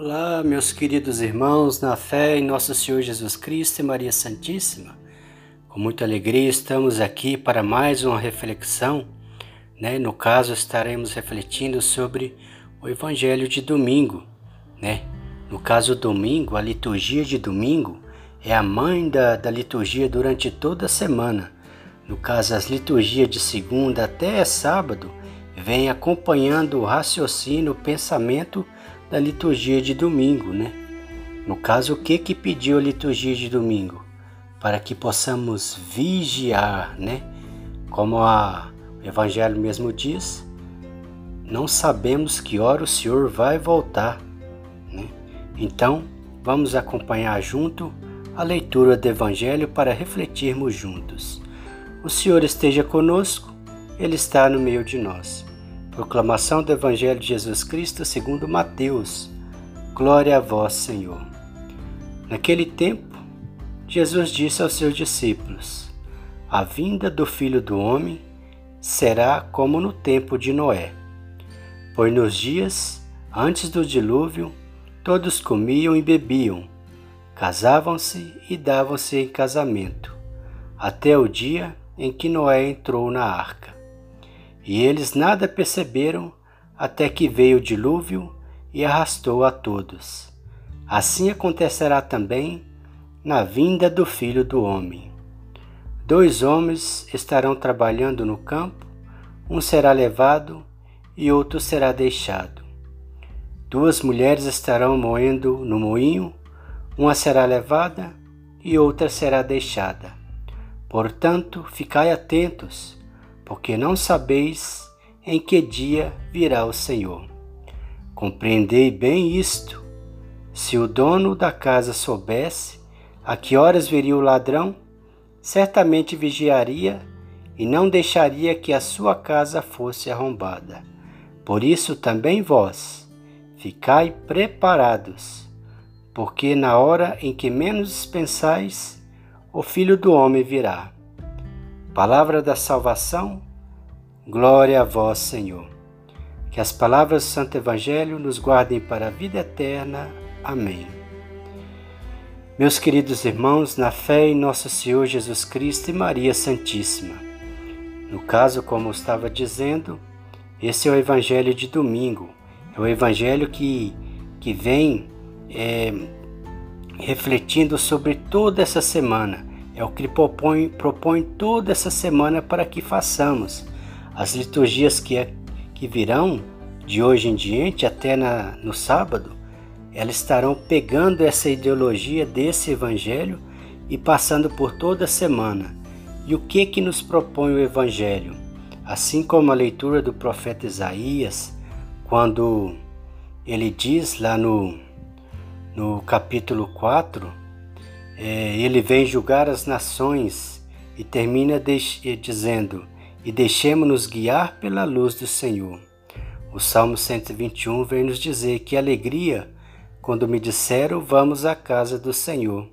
Olá, meus queridos irmãos, na fé em nosso Senhor Jesus Cristo e Maria Santíssima. Com muita alegria estamos aqui para mais uma reflexão. Né? No caso, estaremos refletindo sobre o Evangelho de domingo. Né? No caso, domingo, a liturgia de domingo é a mãe da, da liturgia durante toda a semana. No caso, as liturgias de segunda até sábado vêm acompanhando o raciocínio, o pensamento da liturgia de domingo, né? No caso, o que que pediu a liturgia de domingo? Para que possamos vigiar, né? Como a, o Evangelho mesmo diz, não sabemos que hora o Senhor vai voltar, né? Então, vamos acompanhar junto a leitura do Evangelho para refletirmos juntos. O Senhor esteja conosco, Ele está no meio de nós. Proclamação do Evangelho de Jesus Cristo segundo Mateus. Glória a vós, Senhor. Naquele tempo, Jesus disse aos seus discípulos: A vinda do Filho do Homem será como no tempo de Noé. Pois nos dias antes do dilúvio, todos comiam e bebiam, casavam-se e davam-se em casamento, até o dia em que Noé entrou na arca. E eles nada perceberam até que veio o dilúvio e arrastou a todos. Assim acontecerá também na vinda do Filho do Homem. Dois homens estarão trabalhando no campo, um será levado e outro será deixado. Duas mulheres estarão moendo no moinho, uma será levada e outra será deixada. Portanto, ficai atentos porque não sabeis em que dia virá o Senhor. Compreendei bem isto. Se o dono da casa soubesse a que horas viria o ladrão, certamente vigiaria e não deixaria que a sua casa fosse arrombada. Por isso também vós, ficai preparados, porque na hora em que menos pensais, o Filho do Homem virá. Palavra da salvação, glória a vós, Senhor. Que as palavras do Santo Evangelho nos guardem para a vida eterna. Amém. Meus queridos irmãos, na fé em nosso Senhor Jesus Cristo e Maria Santíssima. No caso, como eu estava dizendo, esse é o Evangelho de domingo. É o Evangelho que, que vem é, refletindo sobre toda essa semana é o que ele propõe, propõe toda essa semana para que façamos. As liturgias que, é, que virão de hoje em diante até na, no sábado, elas estarão pegando essa ideologia desse evangelho e passando por toda a semana. E o que que nos propõe o evangelho? Assim como a leitura do profeta Isaías, quando ele diz lá no, no capítulo 4, é, ele vem julgar as nações e termina dizendo: E deixemos-nos guiar pela luz do Senhor. O Salmo 121 vem nos dizer que alegria quando me disseram vamos à casa do Senhor.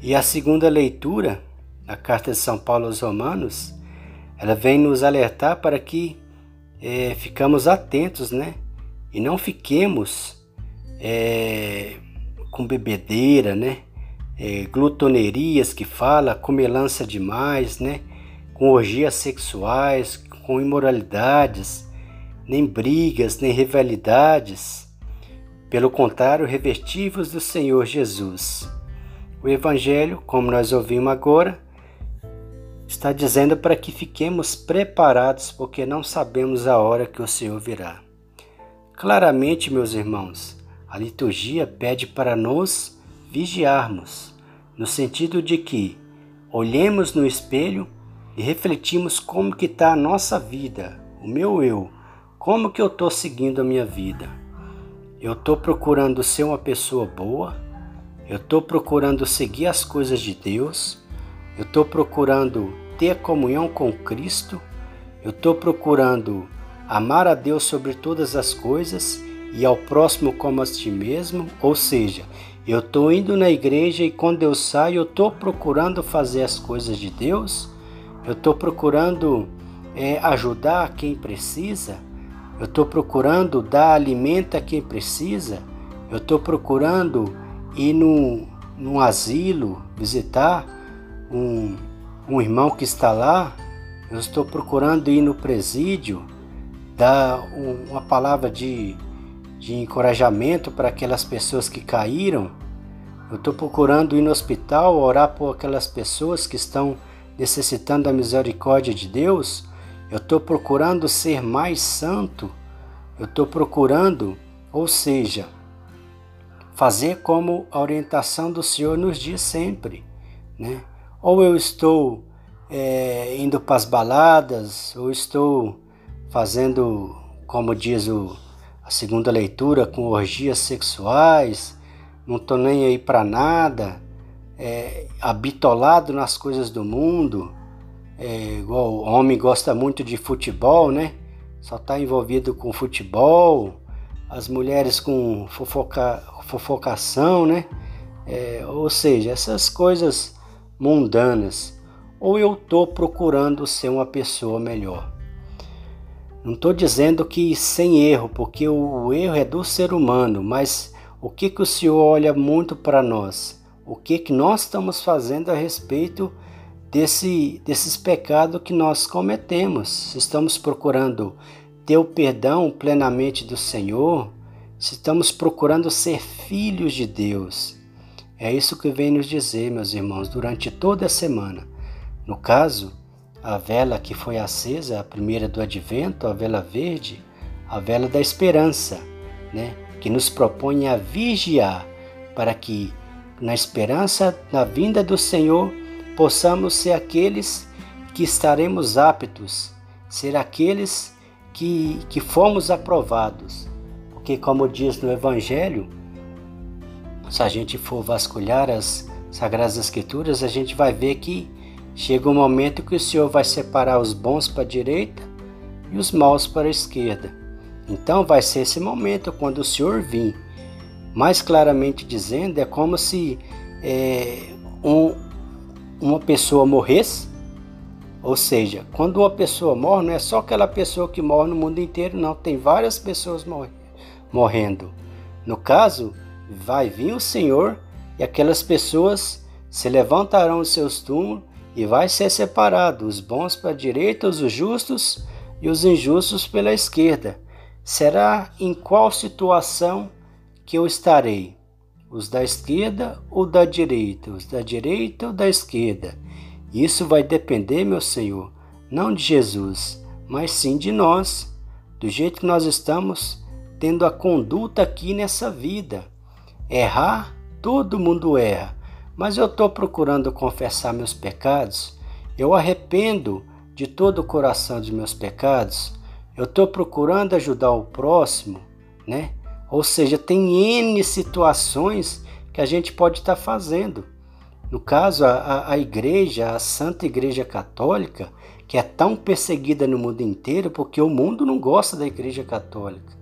E a segunda leitura, na carta de São Paulo aos Romanos, ela vem nos alertar para que é, ficamos atentos, né? E não fiquemos é, com bebedeira, né? É, glutonerias que fala, comelança demais, né? com orgias sexuais, com imoralidades, nem brigas, nem rivalidades. Pelo contrário, revestivos do Senhor Jesus. O Evangelho, como nós ouvimos agora, está dizendo para que fiquemos preparados, porque não sabemos a hora que o Senhor virá. Claramente, meus irmãos, a liturgia pede para nos vigiarmos, no sentido de que olhemos no espelho e refletimos como que está a nossa vida, o meu eu, como que eu estou seguindo a minha vida. Eu estou procurando ser uma pessoa boa, eu estou procurando seguir as coisas de Deus, eu estou procurando ter comunhão com Cristo, eu estou procurando amar a Deus sobre todas as coisas e ao próximo como a ti mesmo, ou seja, eu estou indo na igreja e quando eu saio eu estou procurando fazer as coisas de Deus, eu estou procurando é, ajudar quem precisa, eu estou procurando dar alimento a quem precisa, Eu estou procurando ir num, num asilo, visitar um, um irmão que está lá. Eu estou procurando ir no presídio, dar um, uma palavra de, de encorajamento para aquelas pessoas que caíram. Eu estou procurando ir no hospital, orar por aquelas pessoas que estão necessitando da misericórdia de Deus. Eu estou procurando ser mais santo. Eu estou procurando, ou seja, fazer como a orientação do Senhor nos diz sempre, né? Ou eu estou é, indo para as baladas, ou estou fazendo, como diz o, a segunda leitura, com orgias sexuais, não estou nem aí para nada, é, habitolado nas coisas do mundo, é, igual o homem gosta muito de futebol, né? Só está envolvido com futebol, as mulheres com fofoca, fofocação, né? É, ou seja, essas coisas mundanas. Ou eu estou procurando ser uma pessoa melhor. Não estou dizendo que sem erro, porque o erro é do ser humano, mas o que, que o Senhor olha muito para nós? O que, que nós estamos fazendo a respeito desse, desses pecados que nós cometemos? Estamos procurando ter o perdão plenamente do Senhor, se estamos procurando ser filhos de Deus. É isso que vem nos dizer, meus irmãos, durante toda a semana. No caso, a vela que foi acesa, a primeira do advento, a vela verde, a vela da esperança, né? que nos propõe a vigiar para que, na esperança da vinda do Senhor, possamos ser aqueles que estaremos aptos, ser aqueles que, que fomos aprovados. Porque, como diz no Evangelho, se a gente for vasculhar as Sagradas Escrituras, a gente vai ver que chega um momento que o Senhor vai separar os bons para a direita e os maus para a esquerda. Então vai ser esse momento quando o Senhor vir. Mais claramente dizendo, é como se é, um, uma pessoa morresse ou seja, quando uma pessoa morre, não é só aquela pessoa que morre no mundo inteiro, não. Tem várias pessoas mor morrendo. No caso, vai vir o Senhor e aquelas pessoas se levantarão os seus túmulos e vai ser separado os bons para a direita, os justos e os injustos pela esquerda. Será em qual situação que eu estarei? Os da esquerda ou da direita? Os da direita ou da esquerda? Isso vai depender, meu Senhor, não de Jesus, mas sim de nós, do jeito que nós estamos tendo a conduta aqui nessa vida. Errar, todo mundo erra, mas eu estou procurando confessar meus pecados, eu arrependo de todo o coração dos meus pecados, eu estou procurando ajudar o próximo, né? Ou seja, tem N situações que a gente pode estar tá fazendo. No caso, a, a igreja, a Santa Igreja Católica, que é tão perseguida no mundo inteiro, porque o mundo não gosta da Igreja Católica.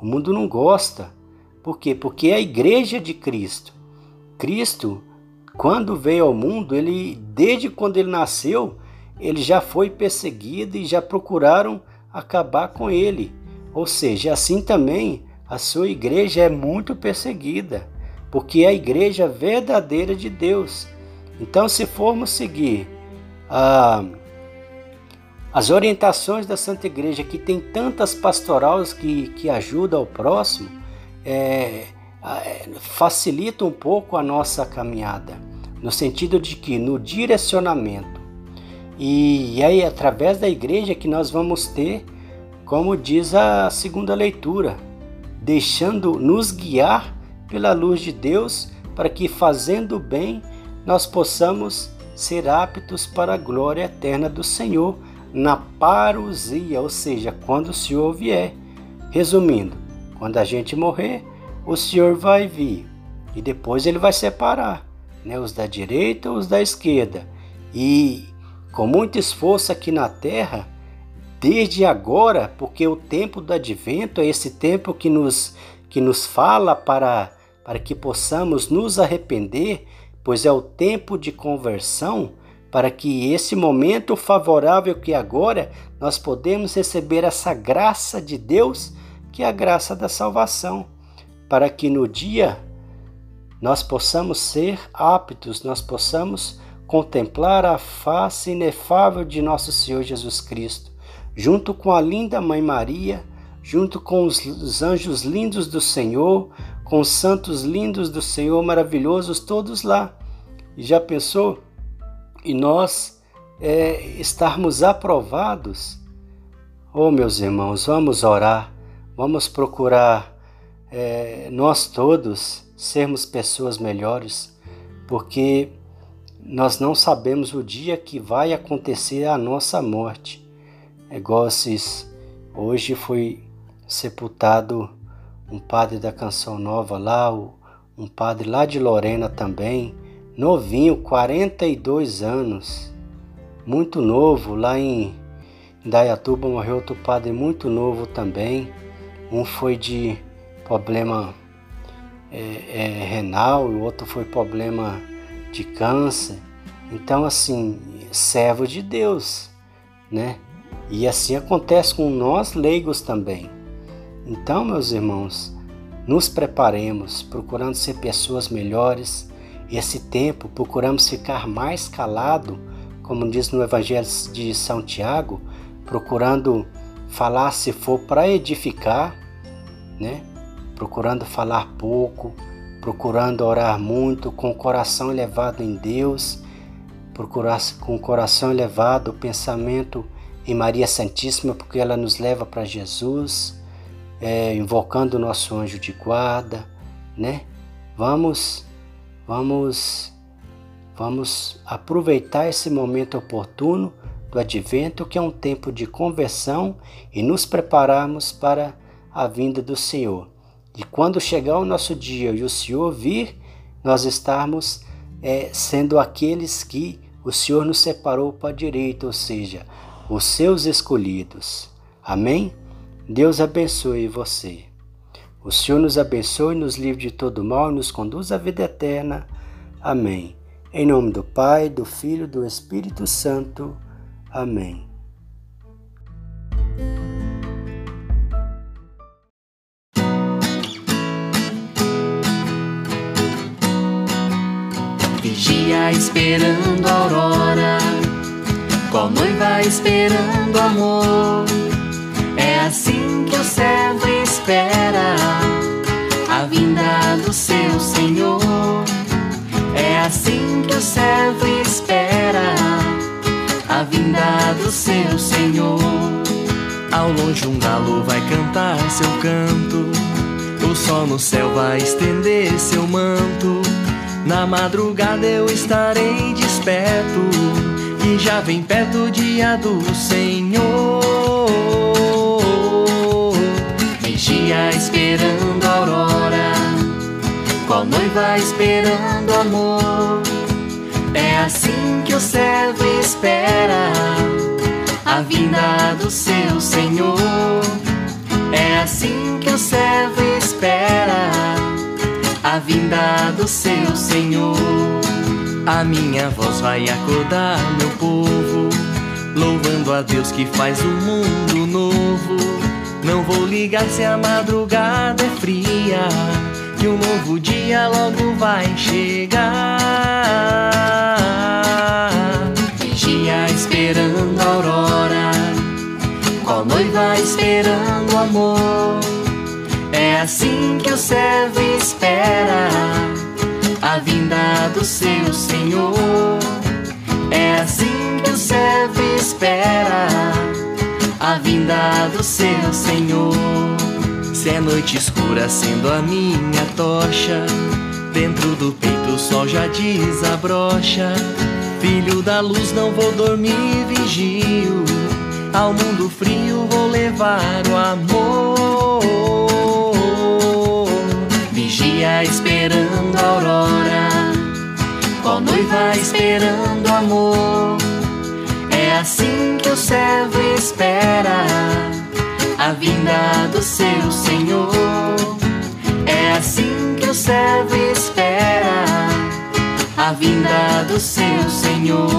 O mundo não gosta. Por quê? Porque é a Igreja de Cristo. Cristo, quando veio ao mundo, ele, desde quando ele nasceu, ele já foi perseguido e já procuraram acabar com ele. Ou seja, assim também a sua igreja é muito perseguida porque é a igreja verdadeira de Deus. Então, se formos seguir ah, as orientações da Santa Igreja, que tem tantas pastorais que, que ajudam o próximo, é, facilita um pouco a nossa caminhada, no sentido de que no direcionamento. E, e aí, através da igreja, que nós vamos ter, como diz a segunda leitura, deixando nos guiar pela luz de Deus, para que, fazendo bem, nós possamos ser aptos para a glória eterna do Senhor na parousia, ou seja, quando o Senhor vier. Resumindo, quando a gente morrer, o Senhor vai vir e depois ele vai separar né, os da direita os da esquerda. E com muito esforço aqui na terra, desde agora, porque o tempo do advento é esse tempo que nos, que nos fala para para que possamos nos arrepender, pois é o tempo de conversão, para que esse momento favorável que agora nós podemos receber essa graça de Deus, que é a graça da salvação. Para que no dia nós possamos ser aptos, nós possamos contemplar a face inefável de nosso Senhor Jesus Cristo, junto com a linda Mãe Maria, junto com os anjos lindos do Senhor, com os santos lindos do Senhor maravilhosos, todos lá. E já pensou? E nós é, estarmos aprovados? Oh, meus irmãos, vamos orar, vamos procurar é, nós todos sermos pessoas melhores, porque nós não sabemos o dia que vai acontecer a nossa morte. É igual esses, hoje foi sepultado um padre da Canção Nova lá, um padre lá de Lorena também, novinho, 42 anos, muito novo, lá em Dayatuba morreu outro padre muito novo também, um foi de problema é, é, renal, o outro foi problema de câncer. Então, assim, servo de Deus, né? E assim acontece com nós leigos também. Então, meus irmãos, nos preparemos, procurando ser pessoas melhores. Esse tempo procuramos ficar mais calado, como diz no Evangelho de São Tiago, procurando falar se for para edificar, né? Procurando falar pouco, procurando orar muito, com o coração elevado em Deus, procurar com o coração elevado o pensamento em Maria Santíssima, porque ela nos leva para Jesus, é, invocando o nosso anjo de guarda, né? Vamos, vamos, vamos aproveitar esse momento oportuno do advento, que é um tempo de conversão, e nos prepararmos para a vinda do Senhor. E quando chegar o nosso dia e o Senhor vir, nós estarmos é, sendo aqueles que o Senhor nos separou para a direita, ou seja, os seus escolhidos. Amém? Deus abençoe você. O Senhor nos abençoe, nos livre de todo mal e nos conduz à vida eterna. Amém. Em nome do Pai, do Filho e do Espírito Santo. Amém. Esperando a aurora, qual noiva esperando amor. É assim que o servo espera a vinda do seu Senhor. É assim que o servo espera a vinda do seu Senhor. Ao longe um galo vai cantar seu canto, o sol no céu vai estender seu manto. Na madrugada eu estarei desperto, que já vem perto o dia do Senhor. Vigia esperando a aurora, qual noiva esperando amor. É assim que o servo espera a vinda do seu Senhor. É assim que o servo espera a vinda do seu Senhor. A minha voz vai acordar meu povo, louvando a Deus que faz o mundo novo. Não vou ligar se a madrugada é fria, que um novo dia logo vai chegar. Vigia esperando a aurora, qual noiva esperando amor é assim que o servo espera a vinda do seu Senhor. É assim que o servo espera a vinda do seu Senhor. Se é noite escura, sendo a minha tocha, dentro do peito o sol já desabrocha. Filho da luz, não vou dormir, vigio. Ao mundo frio vou levar o amor dia esperando a aurora, qual noiva esperando amor. É assim que o servo espera a vinda do seu Senhor. É assim que o servo espera a vinda do seu Senhor.